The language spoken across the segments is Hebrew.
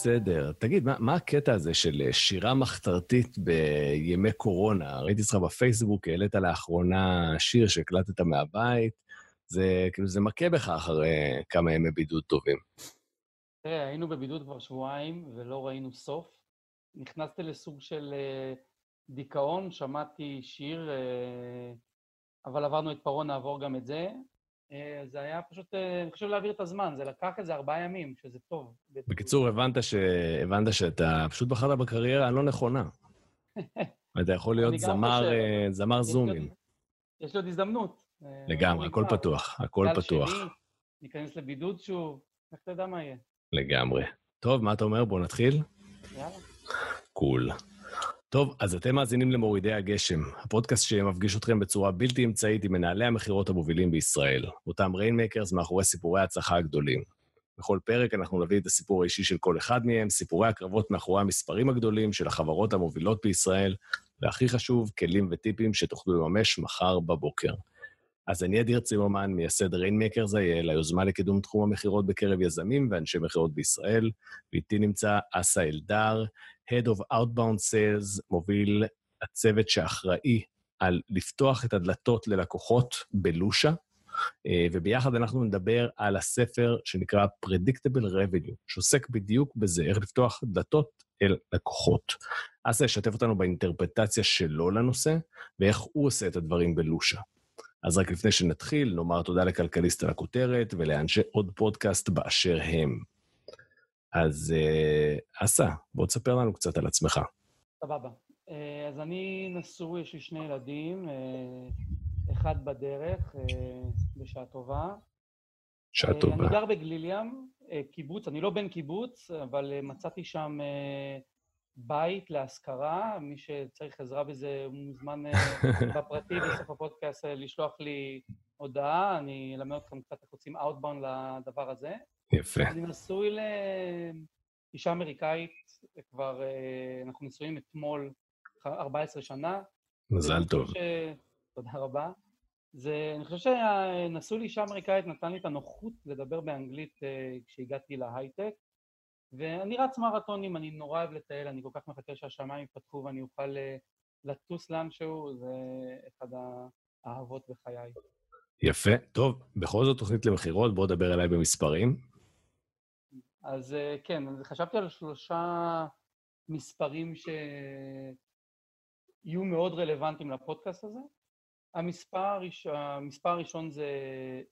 בסדר. תגיד, מה, מה הקטע הזה של אה, שירה מחתרתית בימי קורונה? ראיתי אצלך בפייסבוק, העלית לאחרונה שיר שהקלטת מהבית. זה כאילו, זה מכה בך אחרי כמה ימי בידוד טובים. תראה, היינו בבידוד כבר שבועיים ולא ראינו סוף. נכנסתי לסוג של אה, דיכאון, שמעתי שיר, אה, אבל עברנו את פרעה, נעבור גם את זה. אה, זה היה פשוט, אה, אני חושב להעביר את הזמן, זה לקח איזה ארבעה ימים, שזה טוב. בקיצור, הבנת, ש... הבנת שאתה פשוט בחרת בקריירה הלא נכונה. אתה יכול להיות זמר, חושב, אה, זמר זומים. יש לי עוד הזדמנות. אה, לגמרי, הכל. פתוח, הכל פתוח. שני, ניכנס לבידוד שוב, איך אתה יודע מה יהיה? לגמרי. טוב, מה אתה אומר? בואו נתחיל? יאללה. Cool. טוב, אז אתם מאזינים למורידי הגשם, הפודקאסט שמפגיש אתכם בצורה בלתי אמצעית עם מנהלי המכירות המובילים בישראל, אותם rainmakers מאחורי סיפורי ההצלחה הגדולים. בכל פרק אנחנו נביא את הסיפור האישי של כל אחד מהם, סיפורי הקרבות מאחורי המספרים הגדולים של החברות המובילות בישראל, והכי חשוב, כלים וטיפים שתוכלו לממש מחר בבוקר. אז אני אדיר צימרמן, מייסד ריינמקרס אייל, היוזמה לקידום תחום המכירות בקרב יזמים ואנשי מכירות בישראל, ואיתי נמצא אסא אלדר, Head of Outbound Sales, מוביל הצוות שאחראי על לפתוח את הדלתות ללקוחות בלושה, אה, וביחד אנחנו נדבר על הספר שנקרא Predictable Revenue, שעוסק בדיוק בזה, איך לפתוח דלתות אל לקוחות. אסא ישתף אותנו באינטרפטציה שלו לנושא, ואיך הוא עושה את הדברים בלושה. אז רק לפני שנתחיל, נאמר תודה לכלכליסט על הכותרת ולאנשי עוד פודקאסט באשר הם. אז אה, אסא, בוא תספר לנו קצת על עצמך. סבבה. אה, אז אני נשוי, יש לי שני ילדים, אה, אחד בדרך, בשעה טובה. שעה טובה. אני גר בגליל ים, קיבוץ, אני לא בן קיבוץ, אבל מצאתי שם בית להשכרה, מי שצריך עזרה בזה מוזמן אה, בפרטי בסוף הפודקאסט אה, לשלוח לי הודעה, אני אלמד אתכם קצת איך עושים אאוטבאונד לדבר הזה. יפה. אני נשוי לאישה אמריקאית, כבר, אה, אנחנו נשואים אתמול ח- 14 שנה. מזל טוב. ש... תודה רבה. זה, אני חושב שנשוי לאישה אמריקאית נתן לי את הנוחות לדבר באנגלית כשהגעתי להייטק, ואני רץ מרתונים, אני נורא אוהב לטייל, אני כל כך מחכה שהשמיים יפתחו ואני אוכל אה, לטוס לאנשהו, זה אחד האהבות בחיי. יפה. טוב, בכל זאת תוכנית למכירות, בוא דבר אליי במספרים. אז אה, כן, אז חשבתי על שלושה מספרים שיהיו מאוד רלוונטיים לפודקאסט הזה. המספר, הראש- המספר הראשון זה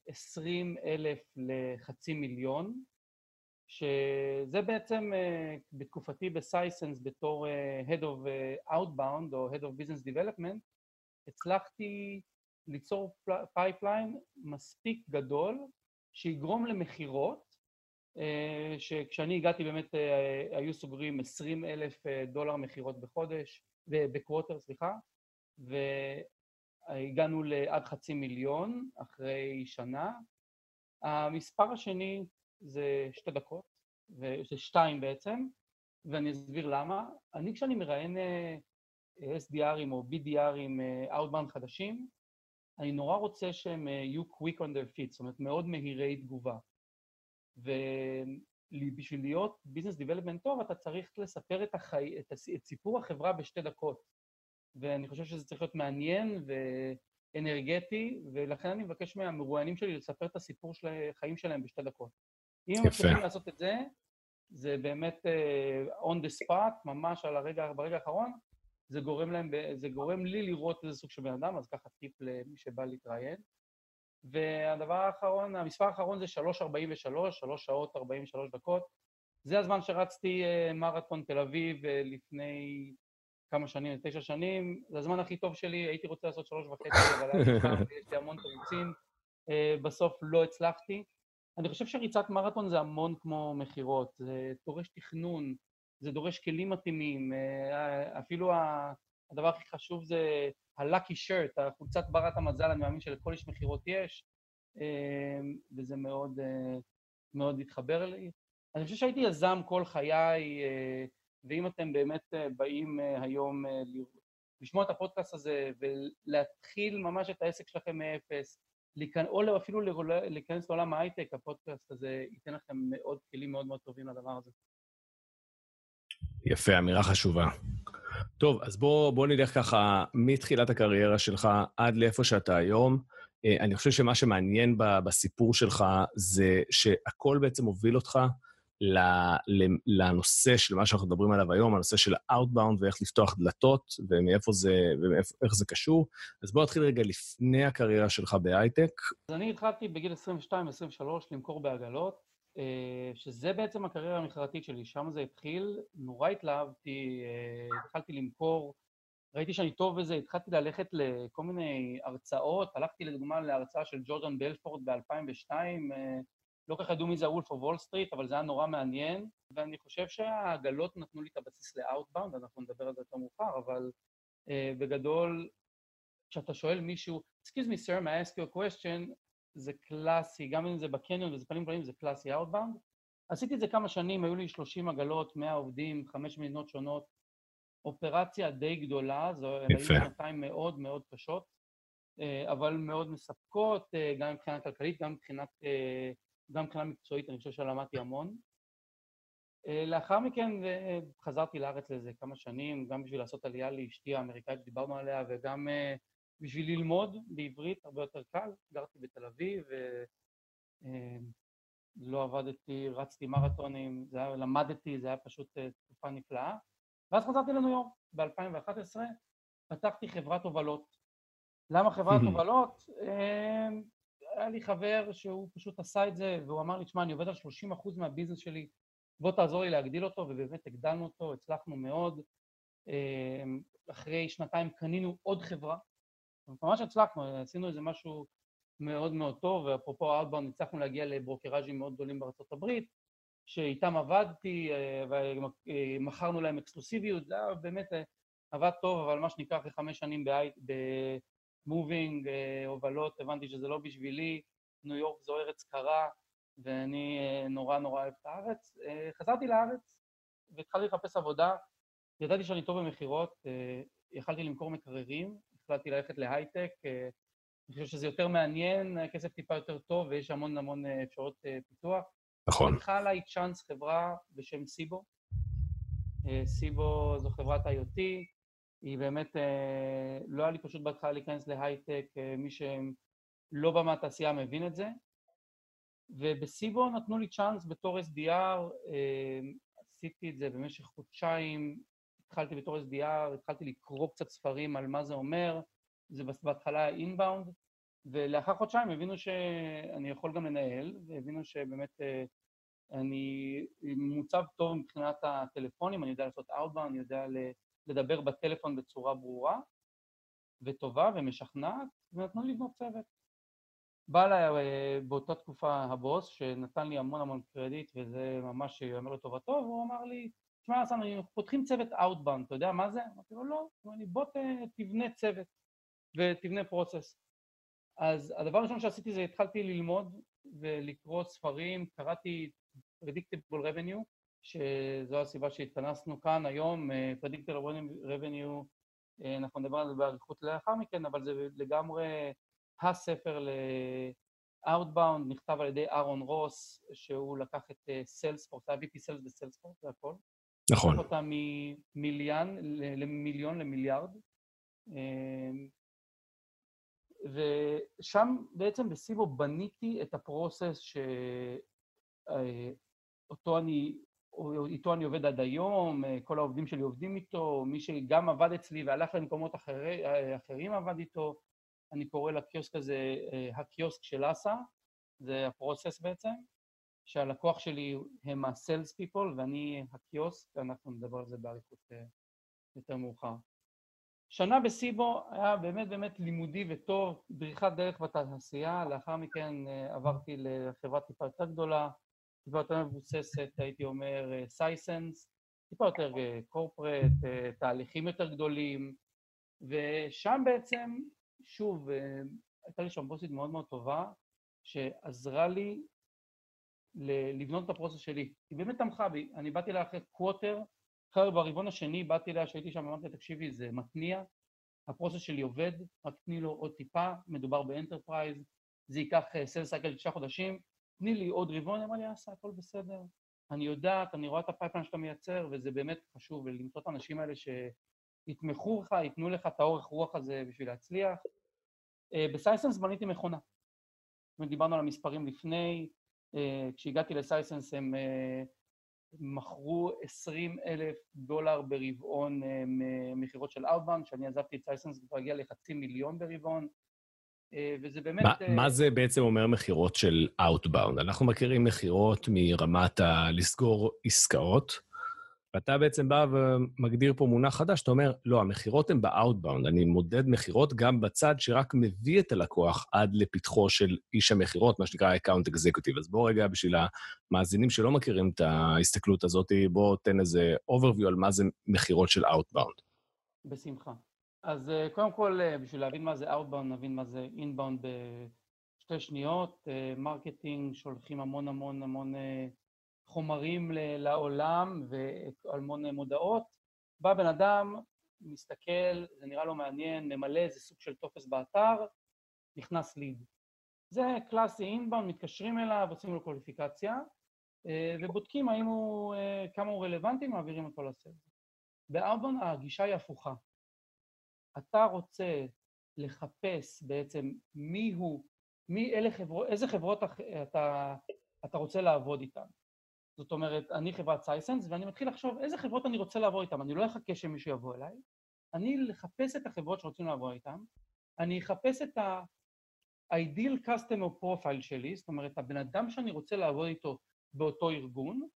20 אלף לחצי מיליון, שזה בעצם אה, בתקופתי בסייסנס בתור אה, Head of אה, Outbound או Head of Business Development, הצלחתי ליצור pipeline מספיק גדול שיגרום למכירות שכשאני הגעתי באמת היו סוגרים 20 אלף דולר מכירות בחודש, בקווטר, סליחה, והגענו לעד חצי מיליון אחרי שנה. המספר השני זה שתי דקות, זה שתיים בעצם, ואני אסביר למה. אני כשאני מראיין אה, SDRים או BDRים, אה, Outbound חדשים, אני נורא רוצה שהם אה, יהיו quick on their feet, זאת אומרת מאוד מהירי תגובה. ובשביל להיות ביזנס דיבלפמנט טוב, אתה צריך לספר את, החי... את, הס... את סיפור החברה בשתי דקות. ואני חושב שזה צריך להיות מעניין ואנרגטי, ולכן אני מבקש מהמרואיינים שלי לספר את הסיפור של החיים שלהם בשתי דקות. אם יפה. מצליחים לעשות את זה, זה באמת uh, on the spot, ממש על הרגע, ברגע האחרון, זה גורם, להם, זה גורם לי לראות איזה סוג של בן אדם, אז ככה טיפ למי שבא להתראיין. והדבר האחרון, המספר האחרון זה 3.43, 3 שעות 43 דקות. זה הזמן שרצתי אה, מרתון תל אביב אה, לפני כמה שנים, תשע שנים. זה הזמן הכי טוב שלי, הייתי רוצה לעשות שלוש וחצי, אבל היה לי המון תירוצים. בסוף לא הצלחתי. אני חושב שריצת מרתון זה המון כמו מכירות, זה דורש תכנון, זה דורש כלים מתאימים, אה, אפילו הדבר הכי חשוב זה ה-lucky shirt, החולצת ברת המזל, אני מאמין שלכל איש מכירות יש, אה, וזה מאוד, מאוד התחבר לי. אני חושב שהייתי יזם כל חיי, ואם אתם באמת באים היום לשמוע את הפודקאסט הזה ולהתחיל ממש את העסק שלכם מאפס, או אפילו להיכנס לעולם ההייטק, הפודקאסט הזה ייתן לכם מאוד כלים מאוד מאוד טובים לדבר הזה. יפה, אמירה חשובה. טוב, אז בוא, בוא נלך ככה מתחילת הקריירה שלך עד לאיפה שאתה היום. אה, אני חושב שמה שמעניין בסיפור שלך זה שהכל בעצם הוביל אותך לנושא של מה שאנחנו מדברים עליו היום, הנושא של ה-outbound ואיך לפתוח דלתות ומאיפה זה, ואיך זה קשור. אז בוא נתחיל רגע לפני הקריירה שלך בהייטק. אז אני התחלתי בגיל 22-23 למכור בעגלות, אה, שזה בעצם הקריירה המכירתית שלי, שם זה התחיל, נורא התלהבתי, אה, התחלתי למכור, ראיתי שאני טוב בזה, התחלתי ללכת לכל מיני הרצאות, הלכתי לדוגמה להרצאה של ג'ורדן בלפורט ב-2002, לא כל כך ידעו מי זה ה Wolf of Wall Street, אבל זה היה נורא מעניין, ואני חושב שהעגלות נתנו לי את הבסיס ל outbound, אנחנו נדבר על זה יותר מאוחר, אבל uh, בגדול, כשאתה שואל מישהו, excuse me sir, may I ask you a question, זה קלאסי, גם אם זה בקניון וזה פנים פנים, זה קלאסי אאוטבאונד. עשיתי את זה כמה שנים, היו לי 30 עגלות, 100 עובדים, חמש מדינות שונות, אופרציה די גדולה, זו היו שנתיים מאוד מאוד קשות, אה, אבל מאוד מספקות, אה, גם מבחינה כלכלית, גם מבחינת גם מבחינה מקצועית אני חושב שלמדתי המון. אה, לאחר מכן אה, חזרתי לארץ לאיזה כמה שנים, גם בשביל לעשות עלייה לאשתי האמריקאית שדיברנו עליה, וגם אה, בשביל ללמוד בעברית הרבה יותר קל. גרתי בתל אביב, ולא עבדתי, רצתי מרתונים, זה היה, למדתי, זה היה פשוט תקופה נפלאה. ואז חזרתי לניו יורק ב-2011, פתחתי חברת הובלות. למה חברת הובלות? היה לי חבר שהוא פשוט עשה את זה, והוא אמר לי, תשמע, אני עובד על 30% מהביזנס שלי, בוא תעזור לי להגדיל אותו, ובאמת הגדלנו אותו, הצלחנו מאוד. אמ, אחרי שנתיים קנינו עוד חברה, ממש הצלחנו, עשינו איזה משהו מאוד מאוד טוב, ואפרופו האוטבאונד, הצלחנו להגיע לברוקראז'ים מאוד גדולים בארצות הברית, שאיתם עבדתי, אה, ומכרנו להם אקסקלוסיביות, זה היה באמת אה, עבד טוב, אבל מה שנקרא אחרי חמש שנים מובינג, אה, הובלות, הבנתי שזה לא בשבילי, ניו יורק זו ארץ קרה, ואני אה, נורא נורא אוהב את הארץ. אה, חזרתי לארץ והתחלתי לחפש עבודה, ידעתי שאני טוב במכירות, יכלתי למכור מקררים, החלטתי ללכת להייטק, אני חושב שזה יותר מעניין, הכסף טיפה יותר טוב ויש המון המון אפשרויות פיתוח. נכון. הלכה עליי צ'אנס חברה בשם סיבו. סיבו זו חברת IoT, היא באמת, אה, לא היה לי פשוט בהתחלה להיכנס להייטק, אה, מי שלא בא מהתעשייה מבין את זה. ובסיבו נתנו לי צ'אנס בתור SDR, אה, עשיתי את זה במשך חודשיים, התחלתי בתור SDR, התחלתי לקרוא קצת ספרים על מה זה אומר, זה בהתחלה אינבאונד, ולאחר חודשיים הבינו שאני יכול גם לנהל, והבינו שבאמת אני מוצב טוב מבחינת הטלפונים, אני יודע לעשות אאוטבאונד, אני יודע לדבר בטלפון בצורה ברורה וטובה ומשכנעת, ונתנו לי לבנות צוות. בא אליי אה, באותה תקופה הבוס, שנתן לי המון המון קרדיט, וזה ממש ייאמר לטובתו, והוא אמר לי, תשמע, אסן, פותחים צוות Outbound, אתה יודע מה זה? אמרתי לו, לא. הוא אמר לי, בוא תבנה צוות ותבנה פרוסס. אז הדבר הראשון שעשיתי זה התחלתי ללמוד ולקרוא ספרים, קראתי Predictable Revenue, שזו הסיבה שהתכנסנו כאן היום, אה, Predictable Revenue, אה, אנחנו נדבר על זה באריכות לאחר מכן, אבל זה לגמרי הספר ל-Outbound, נכתב על ידי אהרון רוס, שהוא לקח את סיילספורט, היה VP סיילס בסיילספורט, זה הכל. נכון. לקח אותה ממיליון למיליון למיליארד. אה, ושם בעצם בסיבו בניתי את הפרוסס שאותו אני איתו אני עובד עד היום, אה, כל העובדים שלי עובדים איתו, מי שגם עבד אצלי והלך למקומות אחרי, אה, אחרים עבד איתו, אני קורא לקיוסק הזה אה, הקיוסק של אסא, זה הפרוסס בעצם, שהלקוח שלי הם ה-sales people ואני הקיוסק, ואנחנו נדבר על זה באריכות יותר מאוחר. שנה בסיבו היה באמת באמת לימודי וטוב, בריחת דרך בתעשייה, לאחר מכן עברתי לחברה טיפה יותר גדולה, טיפה יותר מבוססת, הייתי אומר, סייסנס, טיפה יותר קורפרט, תהליכים יותר גדולים, ושם בעצם, שוב, הייתה לי שם בוסית מאוד מאוד טובה, שעזרה לי לבנות את הפרוסס שלי. היא באמת תמכה בי. אני באתי אליה אחרי קווטר, אחרי ברבעון השני באתי אליה, שהייתי שם, אמרתי, תקשיבי, זה מתניע, הפרוסס שלי עובד, רק תני לו עוד טיפה, מדובר ב enterprise, זה ייקח sales cycle תשעה חודשים, תני לי עוד רבעון, אמר לי, אסא, הכל בסדר. אני יודעת, אני רואה את ה pipeline שאתה מייצר, וזה באמת חשוב, למצוא את האנשים האלה שיתמכו לך, ייתנו לך את האורך רוח הזה בשביל להצליח. אה, בסייסנס בניתי מכונה. דיברנו על המספרים לפני, אה, כשהגעתי לסייסנס הם אה, מכרו 20 אלף דולר ברבעון מכירות של outbound, כשאני עזבתי את סייסנס זה כבר הגיע לחצי מיליון ברבעון, וזה באמת... מה, מה זה בעצם אומר מכירות של Outbound? אנחנו מכירים מכירות מרמת ה... לסגור עסקאות, ואתה בעצם בא ומגדיר פה מונח חדש, אתה אומר, לא, המכירות הן ב-outbound, אני מודד מכירות גם בצד שרק מביא את הלקוח עד לפתחו של איש המכירות, מה שנקרא account executive. אז בוא רגע, בשביל המאזינים שלא מכירים את ההסתכלות הזאת, בוא תן איזה overview על מה זה מכירות של outbound. בשמחה. אז אה, קודם כל, אה, בשביל להבין מה זה outbound, נבין מה זה inbound בשתי שניות. marketing, אה, שולחים המון המון המון חומרים לעולם והמון מודעות. בא בן אדם, מסתכל, זה נראה לו מעניין, ממלא איזה סוג של טופס באתר, נכנס lead. זה קלאסי inbound, מתקשרים אליו, עושים לו קווליפיקציה, ובודקים האם הוא, כמה הוא רלוונטי, מעבירים אותו לסרט. ב outbound הגישה היא הפוכה. אתה רוצה לחפש בעצם מי הוא, מי אלה חברות, איזה חברות אתה, אתה רוצה לעבוד איתן. זאת אומרת, אני חברת סייסנס, ואני מתחיל לחשוב איזה חברות אני רוצה לעבוד איתן. אני לא אחכה שמישהו יבוא אליי, אני אחפש את החברות שרוצים לעבוד איתן, אני אחפש את ה-ideal customer profile שלי, זאת אומרת, הבן אדם שאני רוצה לעבוד איתו באותו ארגון,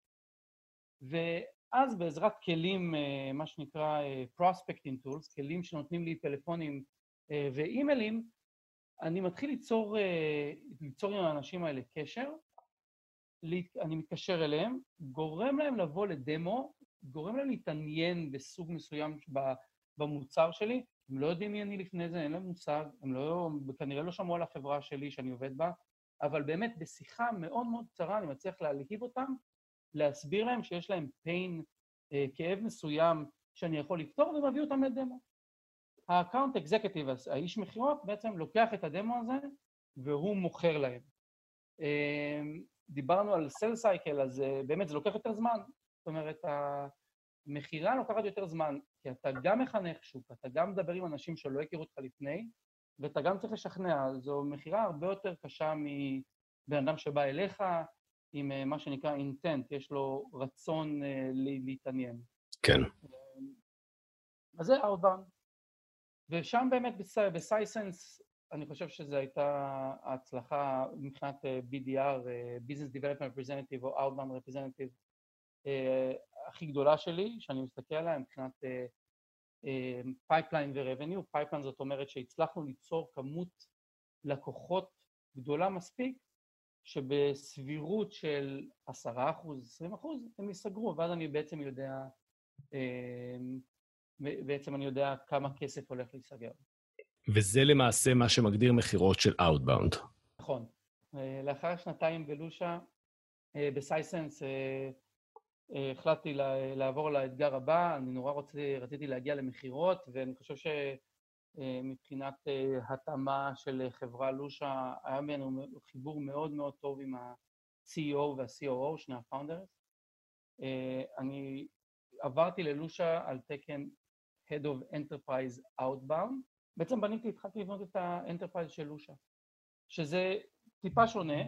ואז בעזרת כלים, אה, מה שנקרא אה, prospecting tools, כלים שנותנים לי טלפונים אה, ואימיילים, אני מתחיל ליצור, ליצור עם האנשים האלה קשר, אני מתקשר אליהם, גורם להם לבוא לדמו, גורם להם להתעניין בסוג מסוים במוצר שלי, הם לא יודעים מי אני לפני זה, אין להם מושג, הם לא, כנראה לא שמעו על החברה שלי שאני עובד בה, אבל באמת בשיחה מאוד מאוד קצרה אני מצליח להלהיב אותם, להסביר להם שיש להם pain, אה, כאב מסוים שאני יכול לפתור, ומביא אותם לדמו. ה account executive, האיש מכירות, בעצם לוקח את הדמו הזה והוא מוכר להם. אה, דיברנו על sales cycle, אז אה, באמת זה לוקח יותר זמן. זאת אומרת, המכירה לוקחת יותר זמן, כי אתה גם מחנך שוק, אתה גם מדבר עם אנשים שלא הכירו אותך לפני, ואתה גם צריך לשכנע. זו מכירה הרבה יותר קשה מבן אדם שבא אליך עם uh, מה שנקרא אינטנט, יש לו רצון uh, להתעניין. כן. אז זה אאוטבאונד. ושם באמת בסייסנס אני חושב שזו הייתה ההצלחה מבחינת אה, BDR, אה, Business Development Representative או Outbound Representative אה, הכי גדולה שלי, שאני מסתכל עליה מבחינת pipeline ו-revenue. pipeline זאת אומרת שהצלחנו ליצור כמות לקוחות גדולה מספיק, שבסבירות של 10%, 20% הם ייסגרו, ואז אני בעצם יודע, בעצם אני יודע כמה כסף הולך להיסגר. וזה למעשה מה שמגדיר מכירות של Outbound. נכון. אה, לאחר שנתיים בלושה, אה, בסייסנס, אה, החלטתי לעבור לאתגר הבא, אני נורא רציתי, רציתי להגיע למכירות, ואני חושב שמבחינת התאמה של חברה לושה, היה בינינו חיבור מאוד מאוד טוב עם ה-CEO וה-COO, שני ה-founders. אני עברתי ללושה על תקן Head of Enterprise Outbound, בעצם בניתי, התחלתי לבנות את ה enterprise של לושה, שזה טיפה שונה.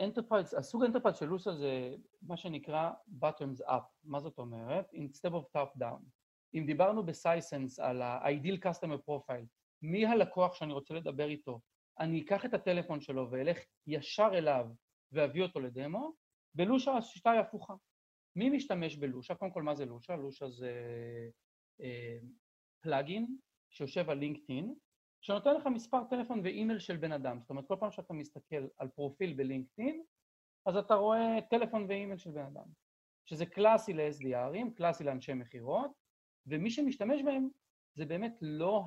enterprise, הסוג ה enterprise של לושה זה מה שנקרא bottoms up. מה זאת אומרת? instead of top down. אם דיברנו בסייסנס על ה-ideal customer profile, מי הלקוח שאני רוצה לדבר איתו, אני אקח את הטלפון שלו ואלך ישר אליו ואביא אותו לדמו, בלושה השיטה היא הפוכה. מי משתמש בלושה? קודם כל, מה זה לושה? לושה זה plugin אה, שיושב על לינקדאין, שנותן לך מספר טלפון ואימייל של בן אדם. זאת אומרת, כל פעם שאתה מסתכל על פרופיל בלינקדאין, אז אתה רואה טלפון ואימייל של בן אדם. שזה קלאסי ל-SDRים, קלאסי לאנשי מכירות, ומי שמשתמש בהם זה באמת לא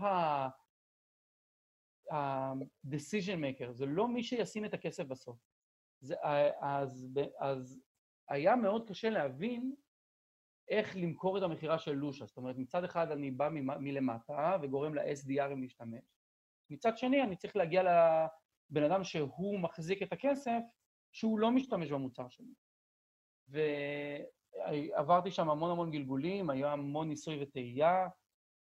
ה-decision maker, זה לא מי שישים את הכסף בסוף. זה, אז, אז היה מאוד קשה להבין איך למכור את המכירה של לושה. זאת אומרת, מצד אחד אני בא מלמטה וגורם ל-SDRים להשתמש, מצד שני אני צריך להגיע לבן אדם שהוא מחזיק את הכסף, שהוא לא משתמש במוצר שלי. ועברתי שם המון המון גלגולים, היה המון ניסוי וטעייה,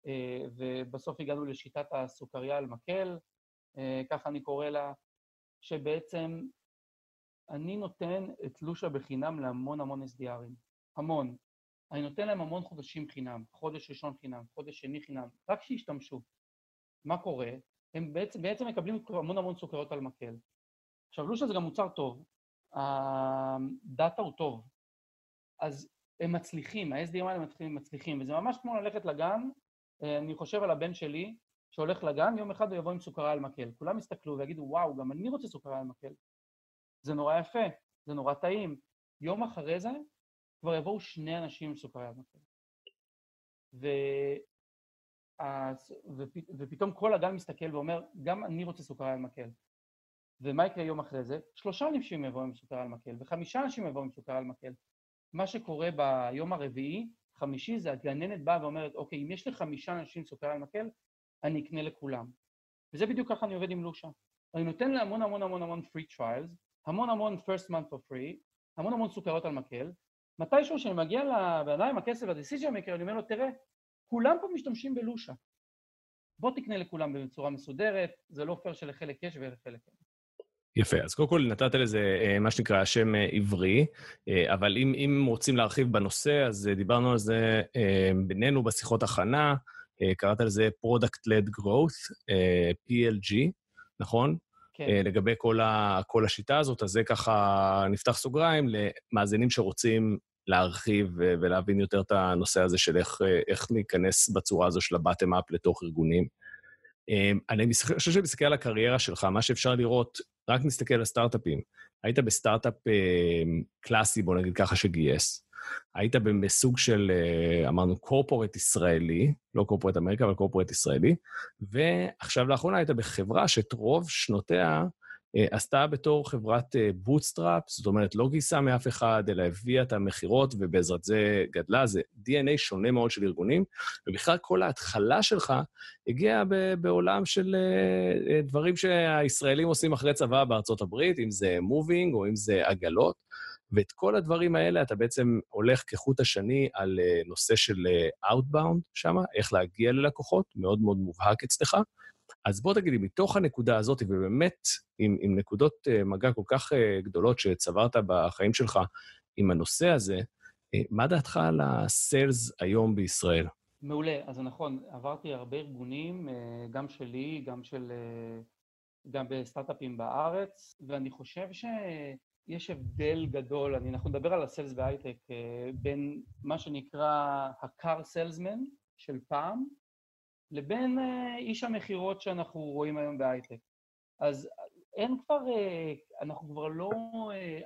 אה, ובסוף הגענו לשיטת הסוכריה על מקל, אה, ככה אני קורא לה, שבעצם אני נותן את לושה בחינם להמון המון SDRים, המון. אני נותן להם המון חודשים חינם, חודש ראשון חינם, חודש שני חינם, רק שישתמשו. מה קורה? הם בעצם, בעצם מקבלים המון המון סוכריות על מקל. עכשיו, לושה זה גם מוצר טוב, הדאטה הוא טוב, אז הם מצליחים, ה-SDM האלה מצליחים, וזה ממש כמו ללכת לגן, אה, אני חושב על הבן שלי, שהולך לגן, יום אחד הוא יבוא עם סוכריה על מקל. כולם יסתכלו ויגידו, וואו, גם אני רוצה סוכריה על מקל. זה נורא יפה, זה נורא טעים. יום אחרי זה כבר יבואו שני אנשים עם סוכריה על מקל. ו... ופ... ופתאום כל הגן מסתכל ואומר, גם אני רוצה סוכריה על מקל. ומה יקרה יום אחרי זה? שלושה אנשים יבואו עם סוכריה על מקל, וחמישה אנשים יבואו עם סוכריה על מקל. מה שקורה ביום הרביעי, חמישי, זה הגננת באה ואומרת, אוקיי, אם יש לי חמישה אנשים סוכריה על מקל, אני אקנה לכולם. וזה בדיוק ככה אני עובד עם לושה. אני נותן לה המון המון המון המון free trials, המון המון first month for free, המון המון סוכריות על מקל. מתישהו כשאני מגיע לבן אדם עם הכסף ל-decision maker, אני אומר לו, תראה, כולם פה משתמשים בלושה. בוא תקנה לכולם בצורה מסודרת, זה לא פייר שלחלק יש ולחלק אין. יפה, אז קודם כל נתת לזה אה, מה שנקרא שם אה, עברי, אה, אבל אם, אם רוצים להרחיב בנושא, אז דיברנו על זה בינינו בשיחות הכנה, קראת לזה Product-Led Growth, PLG, נכון? כן. לגבי כל, ה, כל השיטה הזאת, אז זה ככה, נפתח סוגריים למאזינים שרוצים להרחיב ולהבין יותר את הנושא הזה של איך, איך להיכנס בצורה הזו של ה-bottom-up לתוך ארגונים. אני חושב שאני מסתכל על הקריירה שלך, מה שאפשר לראות, רק נסתכל על סטארט-אפים. היית בסטארט-אפ קלאסי, בוא נגיד ככה, שגייס. היית בסוג של, אמרנו, corporate ישראלי, לא corporate אמריקה, אבל corporate ישראלי, ועכשיו לאחרונה היית בחברה שאת רוב שנותיה אה, עשתה בתור חברת bootstrap, זאת אומרת, לא גייסה מאף אחד, אלא הביאה את המכירות ובעזרת זה גדלה. זה DNA שונה מאוד של ארגונים, ובכלל כל ההתחלה שלך הגיעה בעולם של אה, אה, דברים שהישראלים עושים אחרי צבא בארצות הברית, אם זה moving או אם זה עגלות. ואת כל הדברים האלה אתה בעצם הולך כחוט השני על נושא של Outbound שם, איך להגיע ללקוחות, מאוד מאוד מובהק אצלך. אז בוא תגידי, מתוך הנקודה הזאת, ובאמת עם, עם נקודות uh, מגע כל כך uh, גדולות שצברת בחיים שלך עם הנושא הזה, uh, מה דעתך על הסיילס היום בישראל? מעולה. אז נכון, עברתי הרבה ארגונים, גם שלי, גם של... גם בסטארט-אפים בארץ, ואני חושב שיש הבדל גדול, אני, אנחנו נדבר על הסיילס בהייטק, בין מה שנקרא ה-car salesman של פעם, לבין אה, איש המכירות שאנחנו רואים היום בהייטק. אז אין כבר, אה, אנחנו כבר לא אה,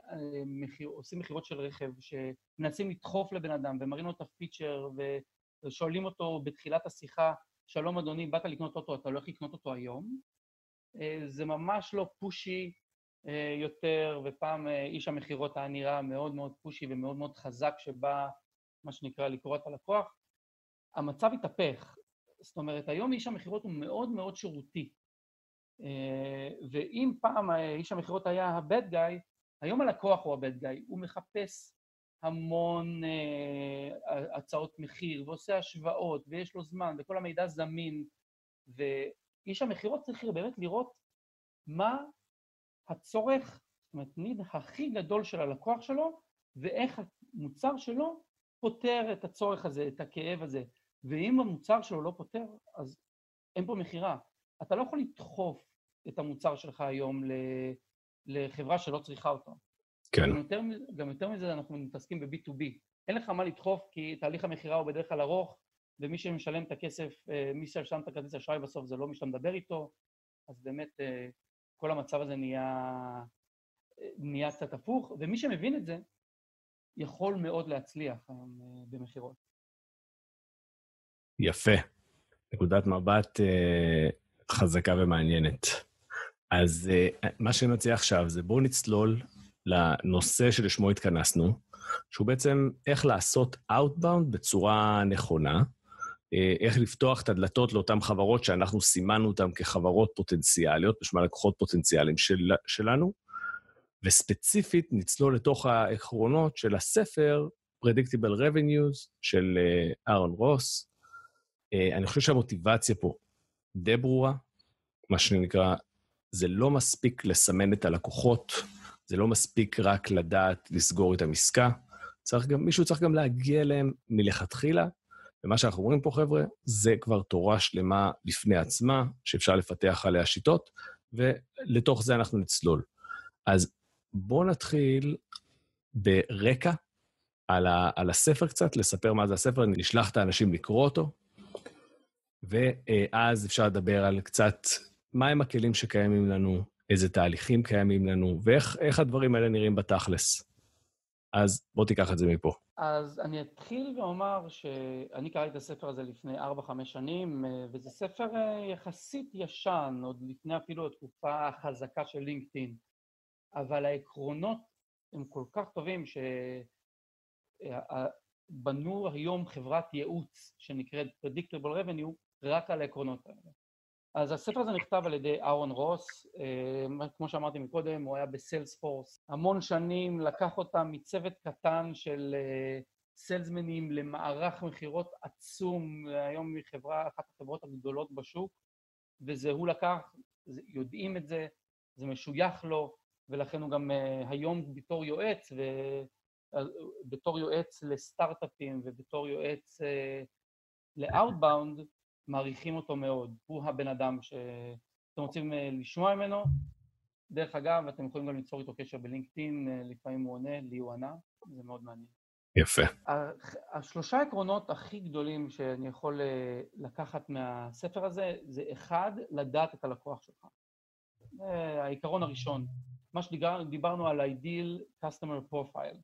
מחיר, עושים מכירות של רכב שמנסים לדחוף לבן אדם ומראים לו את הפיצ'ר ושואלים אותו בתחילת השיחה, שלום אדוני, באת לקנות אוטו, אתה הולך לקנות אותו היום? זה ממש לא פושי יותר, ופעם איש המכירות היה נראה מאוד מאוד פושי ומאוד מאוד חזק שבא, מה שנקרא, לקרוא את הלקוח. המצב התהפך, זאת אומרת, היום איש המכירות הוא מאוד מאוד שירותי. אה, ואם פעם איש המכירות היה ה-bad guy, היום הלקוח הוא ה-bad guy. הוא מחפש המון uh, הצעות מחיר, ועושה השוואות, ויש לו זמן, וכל המידע זמין, ואיש המכירות צריך באמת לראות מה הצורך, זאת אומרת, ניד הכי גדול של הלקוח שלו, ואיך המוצר שלו פותר את הצורך הזה, את הכאב הזה. ואם המוצר שלו לא פותר, אז אין פה מכירה. אתה לא יכול לדחוף את המוצר שלך היום לחברה שלא צריכה אותו. כן. גם יותר, גם יותר מזה אנחנו מתעסקים ב-B2B. אין לך מה לדחוף כי תהליך המכירה הוא בדרך כלל ארוך, ומי שמשלם את הכסף, אה, מי ששם את הכרטיס אשראי בסוף זה לא מי שאתה מדבר איתו, אז באמת אה, כל המצב הזה נהיה, נהיה קצת הפוך, ומי שמבין את זה, יכול מאוד להצליח היום אה, במכירות. יפה. נקודת מבט אה, חזקה ומעניינת. אז אה, מה שאני מציע עכשיו זה בואו נצלול לנושא שלשמו התכנסנו, שהוא בעצם איך לעשות Outbound בצורה נכונה, אה, איך לפתוח את הדלתות לאותן חברות שאנחנו סימנו אותן כחברות פוטנציאליות, בשביל לקוחות פוטנציאליים של, שלנו, וספציפית נצלול לתוך העקרונות של הספר Predictable Revenues של אה, אהרון רוס. אה, אני חושב שהמוטיבציה פה די ברורה, מה שנקרא, זה לא מספיק לסמן את הלקוחות, זה לא מספיק רק לדעת לסגור את עסקה, צריך גם, מישהו צריך גם להגיע אליהם מלכתחילה, ומה שאנחנו רואים פה, חבר'ה, זה כבר תורה שלמה בפני עצמה, שאפשר לפתח עליה שיטות, ולתוך זה אנחנו נצלול. אז בואו נתחיל ברקע על, ה, על הספר קצת, לספר מה זה הספר, נשלח את האנשים לקרוא אותו, ואז אפשר לדבר על קצת מהם הכלים שקיימים לנו, איזה תהליכים קיימים לנו, ואיך הדברים האלה נראים בתכלס. אז בוא תיקח את זה מפה. אז אני אתחיל ואומר שאני קראתי את הספר הזה לפני 4-5 שנים, וזה ספר יחסית ישן, עוד לפני אפילו התקופה החזקה של לינקדאין. אבל העקרונות הם כל כך טובים שבנו היום חברת ייעוץ שנקראת Predictable Revenue רק על העקרונות האלה. אז הספר הזה נכתב על ידי אהרון רוס, אה, כמו שאמרתי מקודם, הוא היה בסיילספורס המון שנים, לקח אותם מצוות קטן של סיילסמנים אה, למערך מכירות עצום, היום היא חברה, אחת החברות הגדולות בשוק, וזה הוא לקח, יודעים את זה, זה משוייך לו, ולכן הוא גם uh, היום בתור יועץ, ובתור יועץ לסטארט-אפים ובתור יועץ uh, ל-outbound, מעריכים אותו מאוד. הוא הבן אדם שאתם רוצים uh, לשמוע ממנו. דרך אגב, אתם יכולים גם ליצור איתו קשר בלינקדאין, לפעמים הוא עונה, לי הוא ענה, זה מאוד מעניין. יפה. השלושה עקרונות הכי גדולים שאני יכול לקחת מהספר הזה, זה אחד, לדעת את הלקוח שלך. זה העיקרון הראשון. מה שדיברנו על ה-ideal customer profile.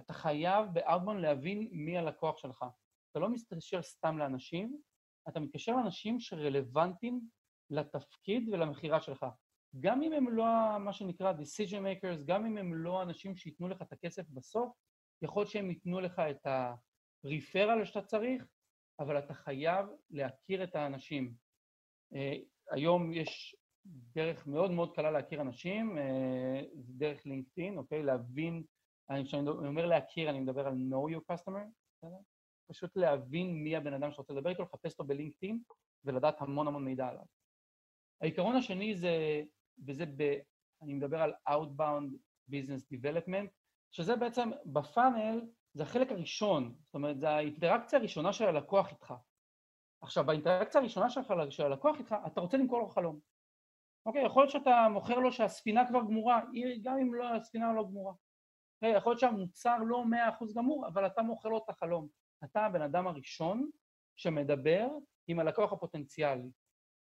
אתה חייב באאוטבון להבין מי הלקוח שלך. אתה לא מתקשר סתם לאנשים, אתה מתקשר לאנשים שרלוונטיים לתפקיד ולמכירה שלך. גם אם הם לא מה שנקרא decision makers, גם אם הם לא אנשים שייתנו לך את הכסף בסוף, יכול להיות שהם ייתנו לך את ה-referral שאתה צריך, אבל אתה חייב להכיר את האנשים. Uh, היום יש דרך מאוד מאוד קלה להכיר אנשים, אה, דרך לינקדאין, אוקיי? להבין, כשאני אומר להכיר, אני מדבר על know your customer, בסדר? פשוט להבין מי הבן אדם שרוצה לדבר איתו, לחפש אותו בלינקדאין ולדעת המון המון מידע עליו. העיקרון השני זה, וזה ב... אני מדבר על Outbound Business Development, שזה בעצם בפאנל, זה החלק הראשון, זאת אומרת, זה האינטראקציה הראשונה של הלקוח איתך. עכשיו, באינטראקציה הראשונה שלך, של הלקוח איתך, אתה רוצה למכור לו חלום. אוקיי, יכול להיות שאתה מוכר לו שהספינה כבר גמורה, גם אם לא, הספינה לא גמורה. יכול להיות שהמוצר לא מאה אחוז גמור, אבל אתה מוכר לו את החלום. אתה הבן אדם הראשון שמדבר עם הלקוח הפוטנציאלי,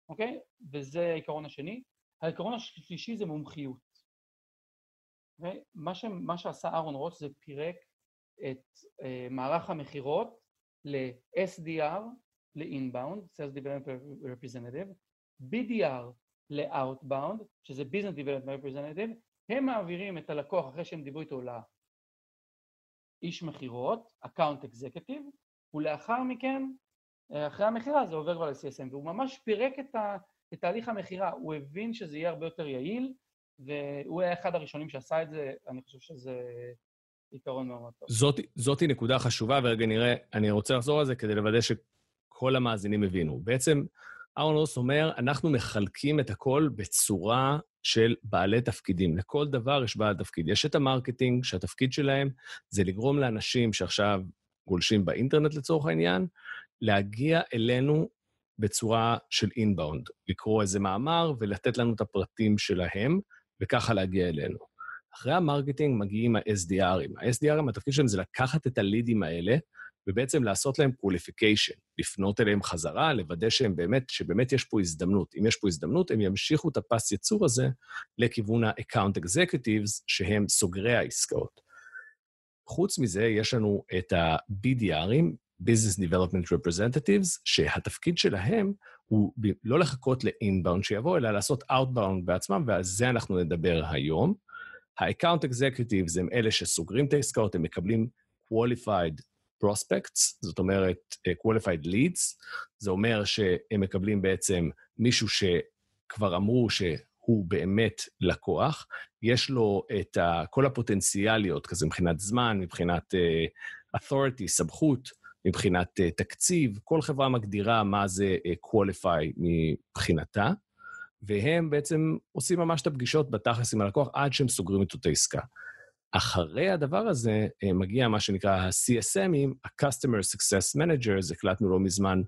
אוקיי? וזה העיקרון השני. העיקרון השלישי זה מומחיות. אוקיי? מה, ש, מה שעשה אהרון רוס זה פירק את uh, מערך המכירות ל-SDR, ל-inbound, Sales Development Representative, BDR ל-outbound, שזה Business Development Representative, הם מעבירים את הלקוח אחרי שהם דיברו איתו לאיש מכירות, Account Executive, ולאחר מכן, אחרי המכירה זה עובר כבר ל-CSM, והוא ממש פירק את, ה, את תהליך המכירה, הוא הבין שזה יהיה הרבה יותר יעיל, והוא היה אחד הראשונים שעשה את זה, אני חושב שזה עיקרון מאוד טוב. זאת, זאתי נקודה חשובה, ורגע נראה, אני רוצה לחזור על זה כדי לוודא שכל המאזינים הבינו. בעצם, אהרון רוס אומר, אנחנו מחלקים את הכל בצורה של בעלי תפקידים. לכל דבר יש בעל תפקיד. יש את ה marketing, שהתפקיד שלהם זה לגרום לאנשים שעכשיו גולשים באינטרנט לצורך העניין, להגיע אלינו בצורה של inbound, לקרוא איזה מאמר ולתת לנו את הפרטים שלהם, וככה להגיע אלינו. אחרי ה marketing מגיעים ה-SDRים. ה-SDRים, התפקיד שלהם זה לקחת את הלידים האלה, ובעצם לעשות להם qualification, לפנות אליהם חזרה, לוודא שהם באמת, שבאמת יש פה הזדמנות. אם יש פה הזדמנות, הם ימשיכו את הפס ייצור הזה לכיוון ה-account executives, שהם סוגרי העסקאות. חוץ מזה, יש לנו את ה-BDRים, Business Development Representatives, שהתפקיד שלהם הוא לא לחכות ל-inbound שיבוא, אלא לעשות outbound בעצמם, ועל זה אנחנו נדבר היום. ה-account executives הם אלה שסוגרים את העסקאות, הם מקבלים qualified prospects, זאת אומרת uh, qualified leads, זה אומר שהם מקבלים בעצם מישהו שכבר אמרו שהוא באמת לקוח, יש לו את ה, כל הפוטנציאליות, כזה מבחינת זמן, מבחינת uh, authority, סמכות, מבחינת uh, תקציב, כל חברה מגדירה מה זה uh, qualify מבחינתה, והם בעצם עושים ממש את הפגישות בתכלס עם הלקוח עד שהם סוגרים את אותה עסקה. אחרי הדבר הזה אה, מגיע מה שנקרא ה-CSMים, ה-Customer Success Managers, הקלטנו לא מזמן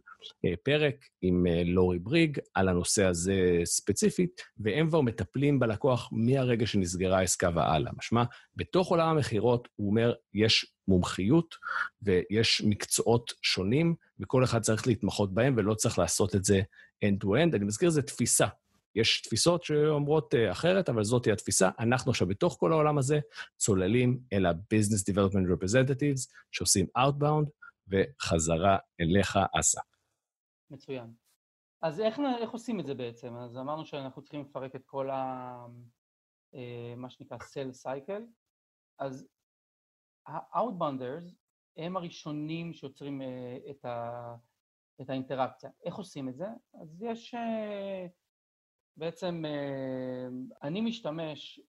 אה, פרק עם אה, לורי בריג על הנושא הזה ספציפית, והם כבר מטפלים בלקוח מהרגע שנסגרה העסקה והלאה. משמע, בתוך עולם המכירות, הוא אומר, יש מומחיות ויש מקצועות שונים, וכל אחד צריך להתמחות בהם ולא צריך לעשות את זה end-to-end. אני מזכיר, זו תפיסה. יש תפיסות שאומרות uh, אחרת, אבל זאת היא התפיסה. אנחנו עכשיו בתוך כל העולם הזה צוללים אל ה-Business Development Representatives, שעושים Outbound, וחזרה אליך, אסא. מצוין. אז איך, איך עושים את זה בעצם? אז אמרנו שאנחנו צריכים לפרק את כל ה... אה, מה שנקרא Sell Cycle. אז ה-Outbounders הם הראשונים שיוצרים אה, את, ה... את האינטראקציה. איך עושים את זה? אז יש... בעצם אה, אני משתמש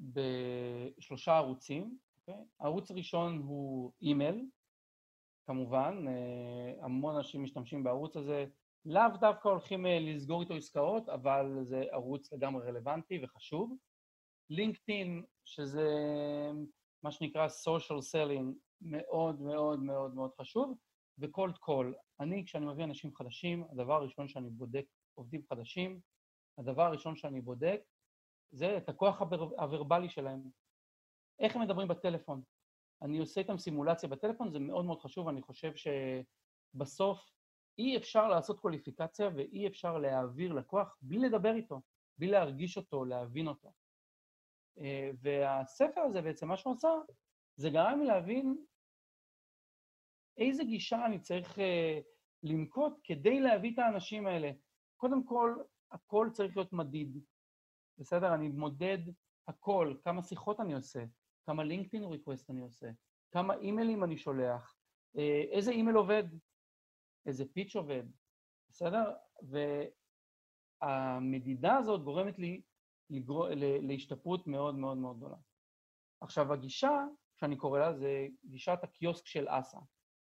בשלושה ערוצים, okay? אוקיי? ערוץ ראשון הוא אימייל, כמובן, אה, המון אנשים משתמשים בערוץ הזה, לאו דווקא הולכים אה, לסגור איתו עסקאות, אבל זה ערוץ לגמרי רלוונטי וחשוב. לינקדאין, שזה מה שנקרא social selling, מאוד מאוד מאוד מאוד חשוב, וקולד קול. אני, כשאני מביא אנשים חדשים, הדבר הראשון שאני בודק עובדים חדשים, הדבר הראשון שאני בודק זה את הכוח הוורבלי שלהם. איך הם מדברים בטלפון. אני עושה איתם סימולציה בטלפון, זה מאוד מאוד חשוב, אני חושב שבסוף אי אפשר לעשות קוליפיקציה ואי אפשר להעביר לקוח בלי לדבר איתו, בלי להרגיש אותו, להבין אותו. אה, והספר הזה בעצם, מה שהוא עשה, זה גרם לי להבין איזה גישה אני צריך אה, לנקוט כדי להביא את האנשים האלה. קודם כל, הכל צריך להיות מדיד, בסדר? אני מודד הכל, כמה שיחות אני עושה, כמה לינקדאין request אני עושה, כמה אימיילים אני שולח, אה, איזה אימייל עובד, איזה pitch עובד, בסדר? והמדידה הזאת גורמת לי לגר... להשתפרות מאוד מאוד מאוד גדולה. עכשיו, הגישה שאני קורא לה זה גישת הקיוסק של אסא.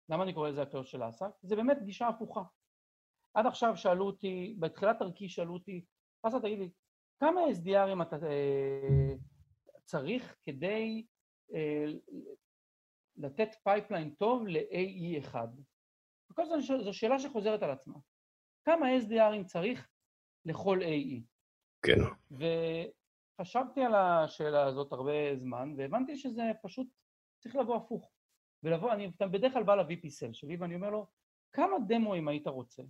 למה אני קורא לזה הקיוסק של אסא? זה באמת גישה הפוכה. עד עכשיו שאלו אותי, בתחילת דרכי שאלו אותי, אסא תגיד לי, כמה SDRים אתה אה, צריך כדי אה, לתת pipeline טוב ל-AE1? וכל זאת זו שאלה שחוזרת על עצמה. כמה SDRים צריך לכל AE? כן. וחשבתי על השאלה הזאת הרבה זמן, והבנתי שזה פשוט צריך לבוא הפוך. ולבוא, אני בדרך כלל בא ל-VP סל שלי ואני אומר לו, כמה דמוים היית רוצה?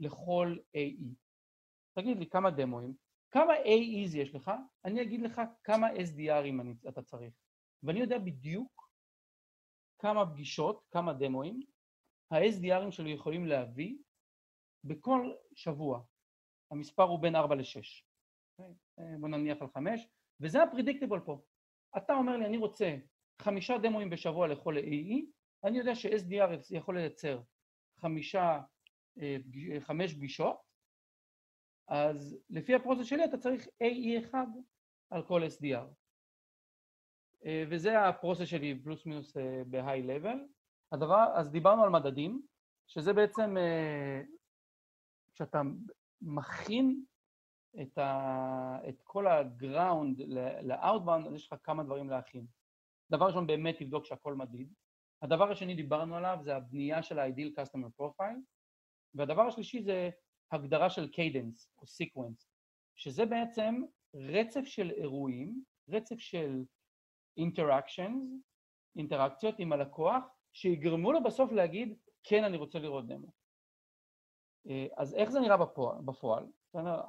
לכל AE. תגיד לי כמה דמוים, כמה AEs יש לך, אני אגיד לך כמה SDRים אתה צריך. ואני יודע בדיוק כמה פגישות, כמה דמוים, ה-SDRים שלי יכולים להביא בכל שבוע. המספר הוא בין 4 ל-6. אוקיי? בוא נניח על 5, וזה הפרדיקטיבול פה. אתה אומר לי, אני רוצה חמישה דמוים בשבוע לכל AE, אני יודע ש-SDR יכול לייצר חמישה חמש פגישות, אז לפי הפרוסס שלי אתה צריך AE1 על כל SDR. אה, וזה הפרוסס שלי פלוס מינוס אה, בהיי לבל. הדבר, אז דיברנו על מדדים, שזה בעצם כשאתה מכין את, ה, את כל הגראונד לאאוטבאונד, אז יש לך כמה דברים להכין. דבר ראשון, באמת תבדוק שהכל מדיד. הדבר השני, דיברנו עליו, זה הבנייה של ה-ideal customer profile. והדבר השלישי זה הגדרה של cadence או sequence, שזה בעצם רצף של אירועים, רצף של interactions, אינטראקציות עם הלקוח, שיגרמו לו בסוף להגיד, כן, אני רוצה לראות דמו. אה, אז איך זה נראה בפועל? בפועל?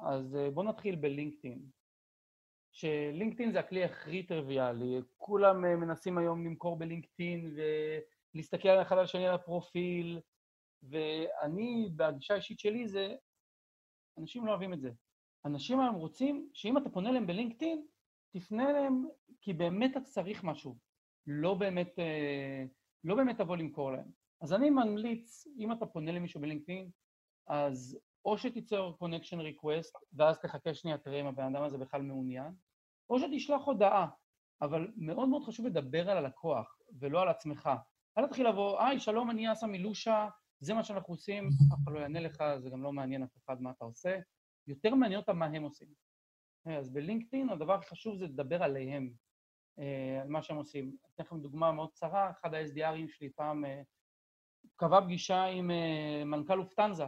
אז אה, בואו נתחיל בלינקדאין. שלינקדאין זה הכלי הכי טריוויאלי. כולם אה, מנסים היום למכור בלינקדאין ולהסתכל אחד על השני על הפרופיל, ואני, בגישה האישית שלי, זה... אנשים לא אוהבים את זה. אנשים היום רוצים שאם אתה פונה אליהם בלינקדאין, תפנה אליהם כי באמת אתה צריך משהו. לא באמת, אה, לא באמת תבוא למכור להם. אז אני ממליץ, אם אתה פונה למישהו בלינקדאין, אז או שתיצור connection request, ואז תחכה שנייה, תראה אם הבן אדם הזה בכלל מעוניין, או שתשלח הודעה, אבל מאוד מאוד חשוב לדבר על הלקוח, ולא על עצמך. אל תתחיל לבוא, היי, שלום, אני אסא מלושה, זה מה שאנחנו עושים, אף אחד לא יענה לך, זה גם לא מעניין אף אחד מה אתה עושה. יותר מעניין אותם מה הם עושים. אז בלינקדאין הדבר הכי חשוב זה לדבר עליהם, אה, על מה שהם עושים. אתן לכם דוגמה מאוד קצרה, אחד ה-SDRים שלי פעם אה, קבע פגישה עם אה, מנכ"ל לופטנזה,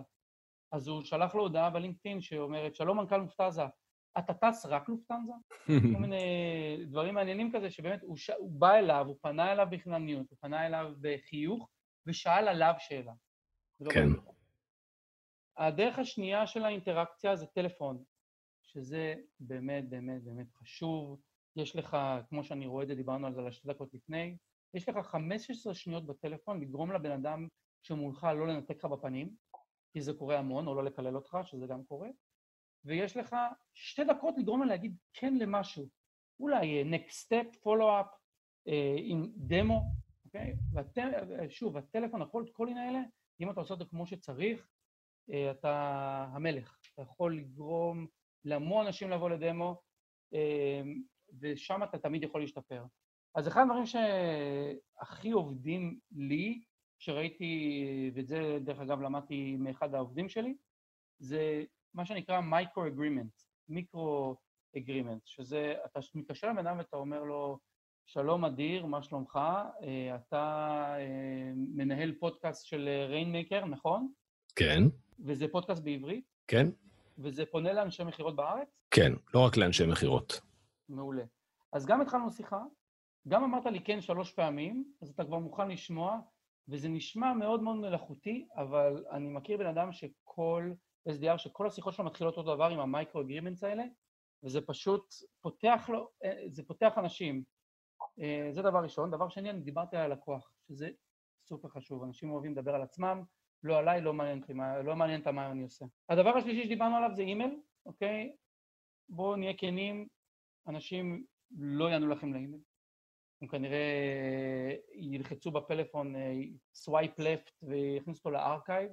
אז הוא שלח לו הודעה בלינקדאין שאומרת, שלום מנכ"ל לופטנזה, אתה טס רק לופטנזה? כל מיני דברים מעניינים כזה, שבאמת הוא, ש... הוא בא אליו, הוא פנה אליו בחינניות, הוא פנה אליו בחיוך, ושאל עליו שאלה. לא כן. הדרך השנייה של האינטראקציה זה טלפון, שזה באמת באמת באמת חשוב. יש לך, כמו שאני רואה את זה, דיברנו על זה לשתי דקות לפני, יש לך 15 שניות בטלפון לגרום לבן אדם שמולך לא לנתק לך בפנים, כי זה קורה המון, או לא לקלל אותך, שזה גם קורה, ויש לך שתי דקות לגרום לה להגיד כן למשהו. אולי uh, next step, follow-up, uh, עם דמו, אוקיי? ושוב, הטלפון, הכל, כל מיני האלה, אם אתה עושה אותו כמו שצריך, uh, אתה המלך. אתה יכול לגרום להמון אנשים לבוא לדמו, uh, ושם אתה תמיד יכול להשתפר. אז אחד הדברים שהכי עובדים לי, שראיתי, ואת זה דרך אגב למדתי מאחד העובדים שלי, זה מה שנקרא micro agreement, micro agreement, שזה, אתה מתקשר לבן אדם ואתה אומר לו, שלום אדיר, מה שלומך? אה, אתה אה, מנהל פודקאסט של Rainmaker, נכון? כן. וזה פודקאסט בעברית? כן. וזה פונה לאנשי מכירות בארץ? כן, לא רק לאנשי מכירות. מעולה. אז גם התחלנו שיחה, גם אמרת לי כן שלוש פעמים, אז אתה כבר מוכן לשמוע, וזה נשמע מאוד מאוד מלאכותי, אבל אני מכיר בן אדם שכל SDR, שכל השיחות שלו מתחילות אותו דבר עם ה micro agreements האלה, וזה פשוט פותח לו, אה, זה פותח אנשים. אה, זה דבר ראשון. דבר שני, אני דיברתי על הלקוח, שזה סופר חשוב. אנשים אוהבים לדבר על עצמם, לא עליי, לא מעניין אותי, לא מעניין אותם מה אני עושה. הדבר השלישי שדיברנו עליו זה אימייל, אוקיי? בואו נהיה כנים, אנשים לא יענו לכם לאימייל. הם כנראה ילחצו בפלאפון swipe uh, left ויכניסו אותו ל archive,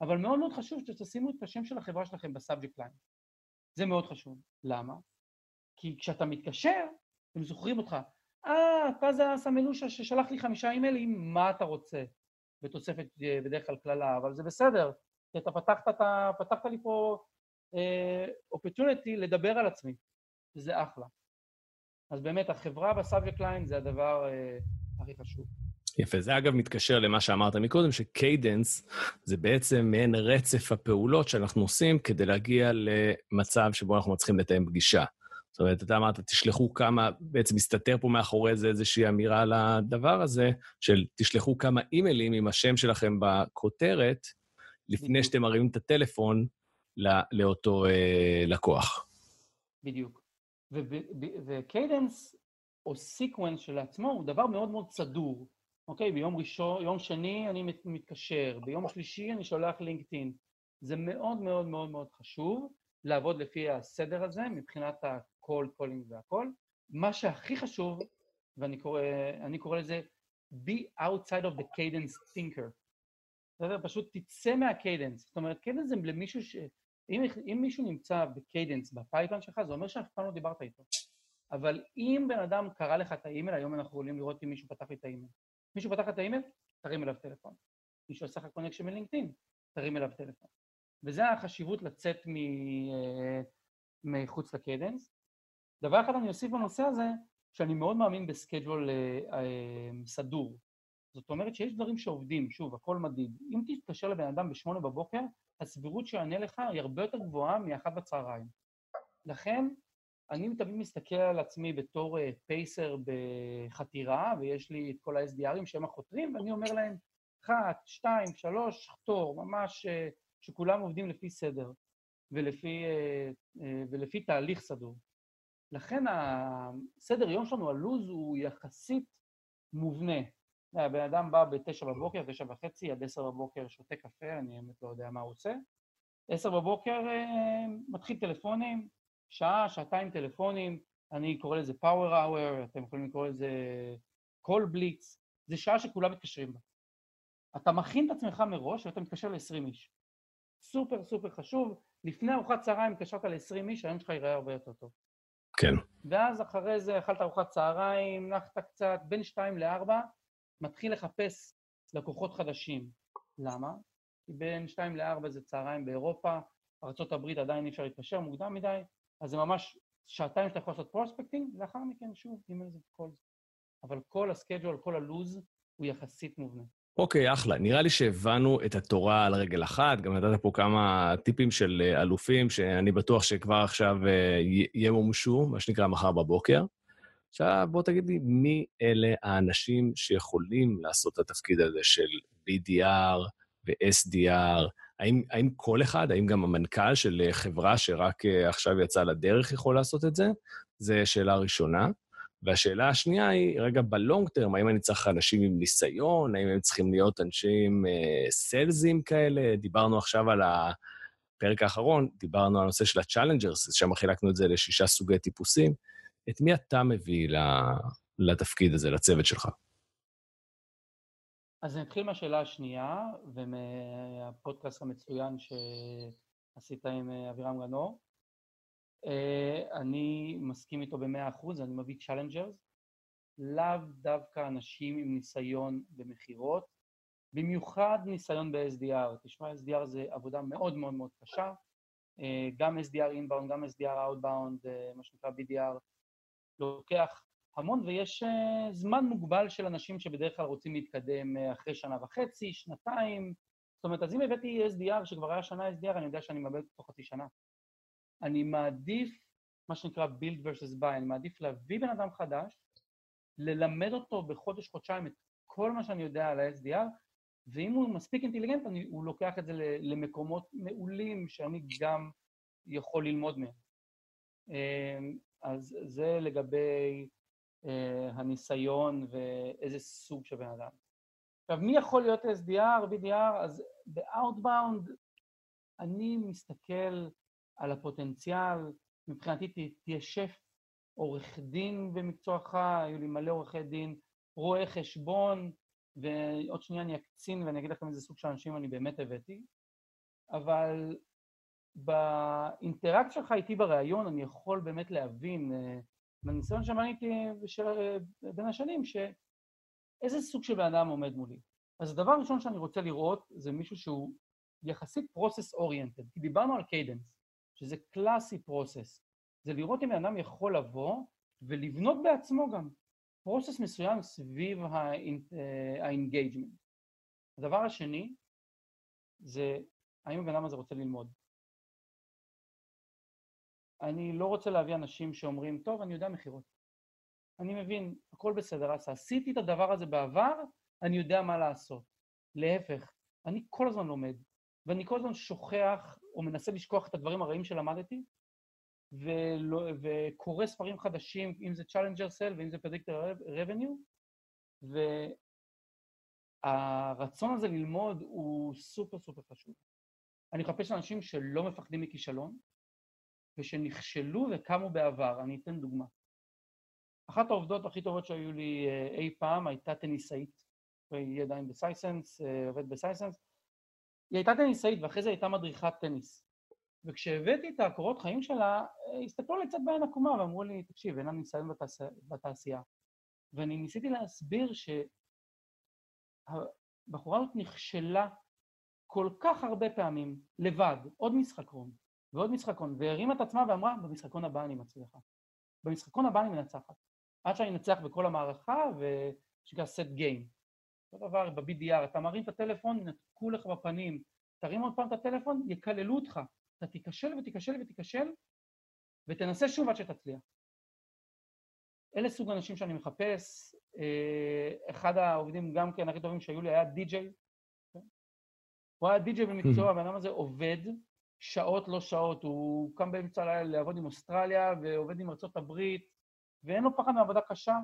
אבל מאוד מאוד חשוב שתשימו את השם של החברה שלכם ב subject line. זה מאוד חשוב. למה? כי כשאתה מתקשר, הם זוכרים אותך. אה, אתה זה אסא מלושה ששלח לי חמישה אימיילים, מה אתה רוצה? בתוספת אה, בדרך כלל קללה, אבל זה בסדר, כי אתה פתחת, אתה, פתחת לי פה opportunity אה, לדבר על עצמי, וזה אחלה. אז באמת, החברה ב subject line זה הדבר אה, הכי חשוב. יפה. זה אגב מתקשר למה שאמרת מקודם, ש cadence זה בעצם מעין רצף הפעולות שאנחנו עושים כדי להגיע למצב שבו אנחנו מצליחים לתאם פגישה. זאת אומרת, אתה אמרת, תשלחו כמה, בעצם מסתתר פה מאחורי זה איזושהי אמירה על הדבר הזה, של תשלחו כמה אימיילים עם השם שלכם בכותרת, לפני שאתם מרימים את הטלפון לאותו אה, לקוח. בדיוק. ו cadence או sequence שלעצמו הוא דבר מאוד מאוד סדור. אוקיי, ביום ראשון, יום שני אני מתקשר, ביום שלישי אני שולח לינקדאין. זה מאוד מאוד מאוד מאוד חשוב לעבוד לפי הסדר הזה מבחינת ה-call, calling והכל. מה שהכי חשוב, ואני קורא, קורא לזה be outside of the cadence thinker. בסדר? פשוט תצא מה cadence. זאת אומרת, cadence זה למישהו ש... אם, אם מישהו נמצא ב cadence ב pipeline שלך, זה אומר שאף פעם לא דיברת איתו. אבל אם בן אדם קרא לך את האימייל, היום אנחנו יכולים לראות אם מישהו פתח לי את האימייל. מישהו פתח את האימייל, תרים אליו טלפון. מישהו עשה לך connection מלינקדאין, תרים אליו טלפון. וזה החשיבות לצאת מ... אה, מחוץ לקיידנס. דבר אחד אני אוסיף בנושא הזה, שאני מאוד מאמין בסקייג'ול אה, אה, סדור. זאת אומרת שיש דברים שעובדים, שוב, הכל מדיד. אם תתקשר לבן אדם בשמונה בבוקר, הסבירות שיענה לך היא הרבה יותר גבוהה מאחת בצהריים. לכן, אני תמיד מסתכל על עצמי בתור פייסר בחתירה, ויש לי את כל ה-SDRים שהם החותרים, ואני אומר להם, אחת, שתיים, שלוש, חתור, ממש שכולם עובדים לפי סדר ולפי, ולפי תהליך סדור. לכן הסדר יום שלנו, הלו"ז הוא יחסית מובנה. הבן אדם בא בתשע בבוקר, תשע וחצי, עד עשר בבוקר שותה קפה, אני באמת לא יודע מה הוא עושה. עשר בבוקר אה, מתחיל טלפונים, שעה, שעתיים טלפונים, אני קורא לזה power hour, אתם יכולים לקרוא לזה call blitz, זה שעה שכולם מתקשרים בה. אתה מכין את עצמך מראש ואתה מתקשר ל-20 איש. סופר סופר חשוב, לפני ארוחת צהריים התקשרת ל-20 איש, היום שלך ייראה הרבה יותר טוב. כן. ואז אחרי זה אכלת ארוחת צהריים, נחת קצת, בין 2 ל-4, מתחיל לחפש לקוחות חדשים. למה? כי בין 2 ל-4 זה צהריים באירופה, ארה"ב עדיין אי אפשר להתקשר מוקדם מדי, אז זה ממש שעתיים שאתה יכול לעשות prospecting, לאחר מכן שוב, אימייל זה כל זה. אבל כל הסקייג'ול, כל הלוז, הוא יחסית מובנה. אוקיי, אחלה. נראה לי שהבנו את התורה על רגל אחת, גם נתת פה כמה טיפים של אה, אלופים, שאני בטוח שכבר עכשיו אה, ימומשו, מה שנקרא מחר בבוקר. עכשיו, בוא תגיד לי, מי אלה האנשים שיכולים לעשות את התפקיד הזה של BDR ו-SDR? האם, האם כל אחד, האם גם המנכ"ל של אה, חברה שרק עכשיו יצא לדרך יכול לעשות את זה? זו שאלה ראשונה. והשאלה השנייה היא, רגע, בלונג טרם, האם אני צריך אנשים עם ניסיון? האם הם צריכים להיות אנשים אה, סלזים כאלה? דיברנו עכשיו על הפרק האחרון, דיברנו על הנושא של ה-challengers, שם חילקנו את זה לשישה סוגי טיפוסים. את מי אתה מביא לתפקיד הזה, לצוות שלך? אז אני אתחיל מהשאלה השנייה, ומהפודקאסט המצוין שעשית עם אה, אבירם גנור. אה, אני מסכים איתו במאה אחוז, אני מביא challengers, לאו דווקא אנשים עם ניסיון במכירות, במיוחד ניסיון ב-SDR. תשמע, SDR זה עבודה מאוד מאוד מאוד קשה, אה, גם SDR inbound, גם SDR outbound, אה, מה שנקרא BDR, לוקח המון, ויש זמן מוגבל של אנשים שבדרך כלל רוצים להתקדם אחרי שנה וחצי, שנתיים. זאת אומרת, אז אם הבאתי SDR שכבר היה שנה SDR, אני יודע שאני מאבד תוך חצי שנה. אני מעדיף, מה שנקרא build versus buy, אני מעדיף להביא בן אדם חדש, ללמד אותו בחודש-חודשיים את כל מה שאני יודע על ה-SDR, ואם הוא מספיק אינטליגנט, אני, הוא לוקח את זה למקומות מעולים שאני גם יכול ללמוד מהם. אמ, אז זה לגבי אה, הניסיון ואיזה סוג של בן אדם. עכשיו, מי יכול להיות SDR, BDR? אז ב-outbound אני מסתכל על הפוטנציאל, מבחינתי תהיה שף, עורך דין במקצועך, היו לי מלא עורכי דין, רואה חשבון, ועוד שנייה אני אקצין ואני אגיד לכם איזה סוג של אנשים אני באמת הבאתי, אבל באינטראקציה שלך איתי בריאיון אני יכול באמת להבין, אה, מהניסיון שבניתי בין השנים, שאיזה סוג של בן אדם עומד מולי. אז הדבר הראשון שאני רוצה לראות זה מישהו שהוא יחסית process oriented, כי דיברנו על cadence. שזה קלאסי process. זה לראות אם אדם יכול לבוא ולבנות בעצמו גם process מסוים סביב ה engagement. הדבר השני זה האם הבן אדם הזה רוצה ללמוד. אני לא רוצה להביא אנשים שאומרים, טוב, אני יודע מכירות. אני מבין, הכל בסדר, אז עשיתי את הדבר הזה בעבר, אני יודע מה לעשות. להפך, אני כל הזמן לומד, ואני כל הזמן שוכח או מנסה לשכוח את הדברים הרעים שלמדתי, ולא, וקורא ספרים חדשים, אם זה Challenger Cell ואם זה Predictor Revenue, והרצון הזה ללמוד הוא סופר סופר חשוב. אני מחפש אנשים שלא מפחדים מכישלון, ושנכשלו וקמו בעבר. אני אתן דוגמה. אחת העובדות הכי טובות שהיו לי אה, אי פעם הייתה טניסאית, היא עדיין בסייסנס, אה, עובדת בסייסנס, היא הייתה טניסאית ואחרי זה הייתה מדריכת טניס. וכשהבאתי את הקורות חיים שלה, הסתכלו לי קצת בעין עקומה ואמרו לי, תקשיב, אין לה ניסיון בתעש... בתעשייה. ואני ניסיתי להסביר שהבחורה הזאת נכשלה כל כך הרבה פעמים, לבד, עוד משחקון ועוד משחקון, והרימה את עצמה ואמרה, במשחקון הבא אני מצליחה. במשחקון הבא אני מנצחת. עד שאני אנצח בכל המערכה, ושנקרא set game. אותו דבר ב-BDR, אתה מרים את הטלפון, ינתקו לך בפנים, תרים עוד פעם את הטלפון, יקללו אותך. אתה תיכשל ותיכשל ותיכשל, ותנסה שוב עד שתצליח. אלה סוג האנשים שאני מחפש. אה, אחד העובדים גם כן הכי טובים שהיו לי היה די-ג'יי. הוא היה די-ג'יי במקצוע, הבן אדם הזה עובד, שעות לא שעות, הוא קם באמצע הלילה לעבוד עם אוסטרליה ועובד עם ארה"ב, ואין לו פחד מעבודה קשה.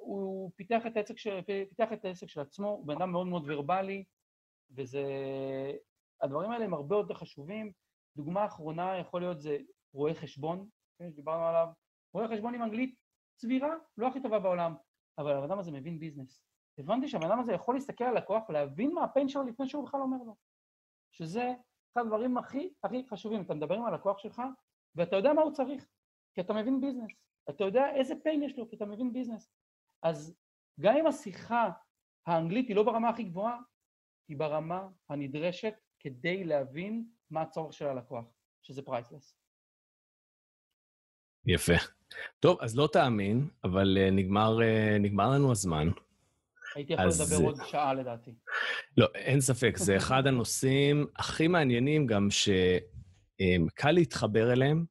הוא פיתח את העסק של, פיתח את העסק של עצמו, הוא בן אדם מאוד מאוד ורבלי, וזה... הדברים האלה הם הרבה יותר חשובים. דוגמה אחרונה יכול להיות זה רואה חשבון, כן, שדיברנו עליו. רואה חשבון עם אנגלית סבירה, לא הכי טובה בעולם, אבל הבן אדם הזה מבין ביזנס. הבנתי שהבן אדם הזה יכול להסתכל על לקוח ולהבין מה ה pain שלו לפני שהוא בכלל אומר לו. שזה אחד הדברים הכי הכי חשובים. אתה מדבר עם הלקוח שלך, ואתה יודע מה הוא צריך, כי אתה מבין ביזנס. אתה יודע איזה pain יש לו, כי אתה מבין ביזנס. אז גם אם השיחה האנגלית היא לא ברמה הכי גבוהה, היא ברמה הנדרשת כדי להבין מה הצורך של הלקוח, שזה priceless. יפה. טוב, אז לא תאמין, אבל uh, נגמר, uh, נגמר לנו הזמן. הייתי יכול אז... לדבר עוד שעה לדעתי. לא, אין ספק, זה אחד הנושאים הכי מעניינים גם שקל להתחבר אליהם,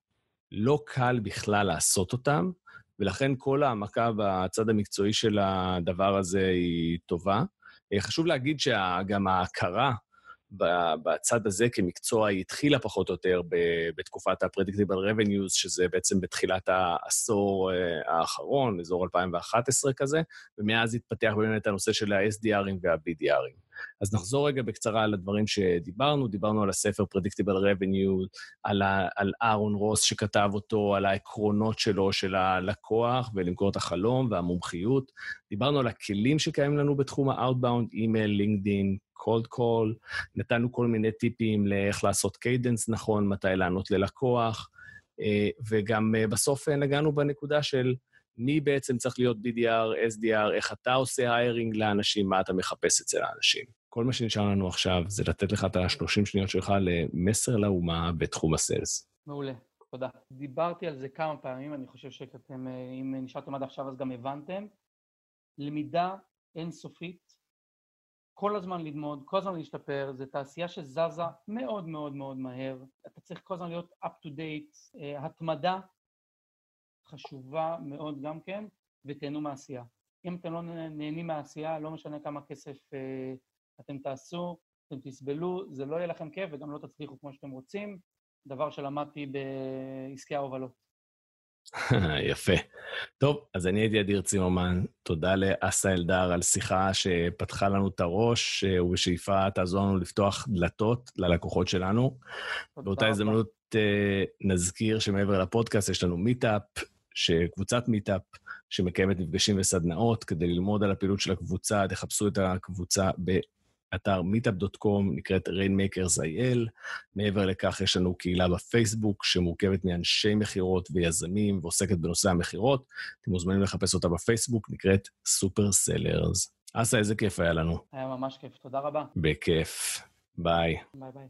לא קל בכלל לעשות אותם, ולכן כל העמקה בצד המקצועי של הדבר הזה היא טובה. אה, חשוב להגיד שגם ההכרה בצד הזה כמקצוע היא התחילה פחות או יותר בתקופת ה-Predictable Revenues, שזה בעצם בתחילת העשור אה, האחרון, אזור 2011 כזה, ומאז התפתח באמת הנושא של ה-SDRים וה-BDRים. אז נחזור רגע בקצרה על הדברים שדיברנו. דיברנו על הספר Predictable Revenue, על, ה, על אהרון רוס שכתב אותו, על העקרונות שלו, של הלקוח, ולמכור את החלום והמומחיות. דיברנו על הכלים שקיימים לנו בתחום ה-outbound, אימייל, לינקדין, cold call, נתנו כל מיני טיפים לאיך לעשות cadence נכון, מתי לענות ללקוח, אה, וגם אה, בסוף אה, נגענו בנקודה של מי בעצם צריך להיות BDR, SDR, איך אתה עושה hiring לאנשים, מה אתה מחפש אצל האנשים. כל מה שנשאר לנו עכשיו זה לתת לך את ה-30 שניות שלך למסר לאומה בתחום ה sales. מעולה, תודה. דיברתי על זה כמה פעמים, אני חושב שאתם, אם נשארתם עד עכשיו אז גם הבנתם. למידה אינסופית, כל הזמן ללמוד, כל הזמן להשתפר, זו תעשייה שזזה מאוד מאוד מאוד מהר, אתה צריך כל הזמן להיות up to date, uh, התמדה חשובה מאוד גם כן, ותהנו מהעשייה. אם אתם לא נהנים מהעשייה, לא משנה כמה כסף uh, אתם תעשו, אתם תסבלו, זה לא יהיה לכם כיף וגם לא תצליחו כמו שאתם רוצים, דבר שלמדתי בעסקי ההובלות. יפה. טוב, אז אני הייתי אדיר צימרמן. תודה לאסה אלדר על שיחה שפתחה לנו את הראש, ובשאיפה תעזור לנו לפתוח דלתות ללקוחות שלנו. באותה הזדמנות אה, נזכיר שמעבר לפודקאסט יש לנו מיטאפ, קבוצת מיטאפ, שמקיימת מפגשים וסדנאות. כדי ללמוד על הפעילות של הקבוצה, תחפשו את הקבוצה אתר meetup.com, נקראת Rainmakers.il. מעבר לכך, יש לנו קהילה בפייסבוק שמורכבת מאנשי מכירות ויזמים ועוסקת בנושא המכירות. אתם מוזמנים לחפש אותה בפייסבוק, נקראת Super Sellers. אסה, איזה כיף היה לנו. היה ממש כיף, תודה רבה. בכיף. ביי. ביי ביי.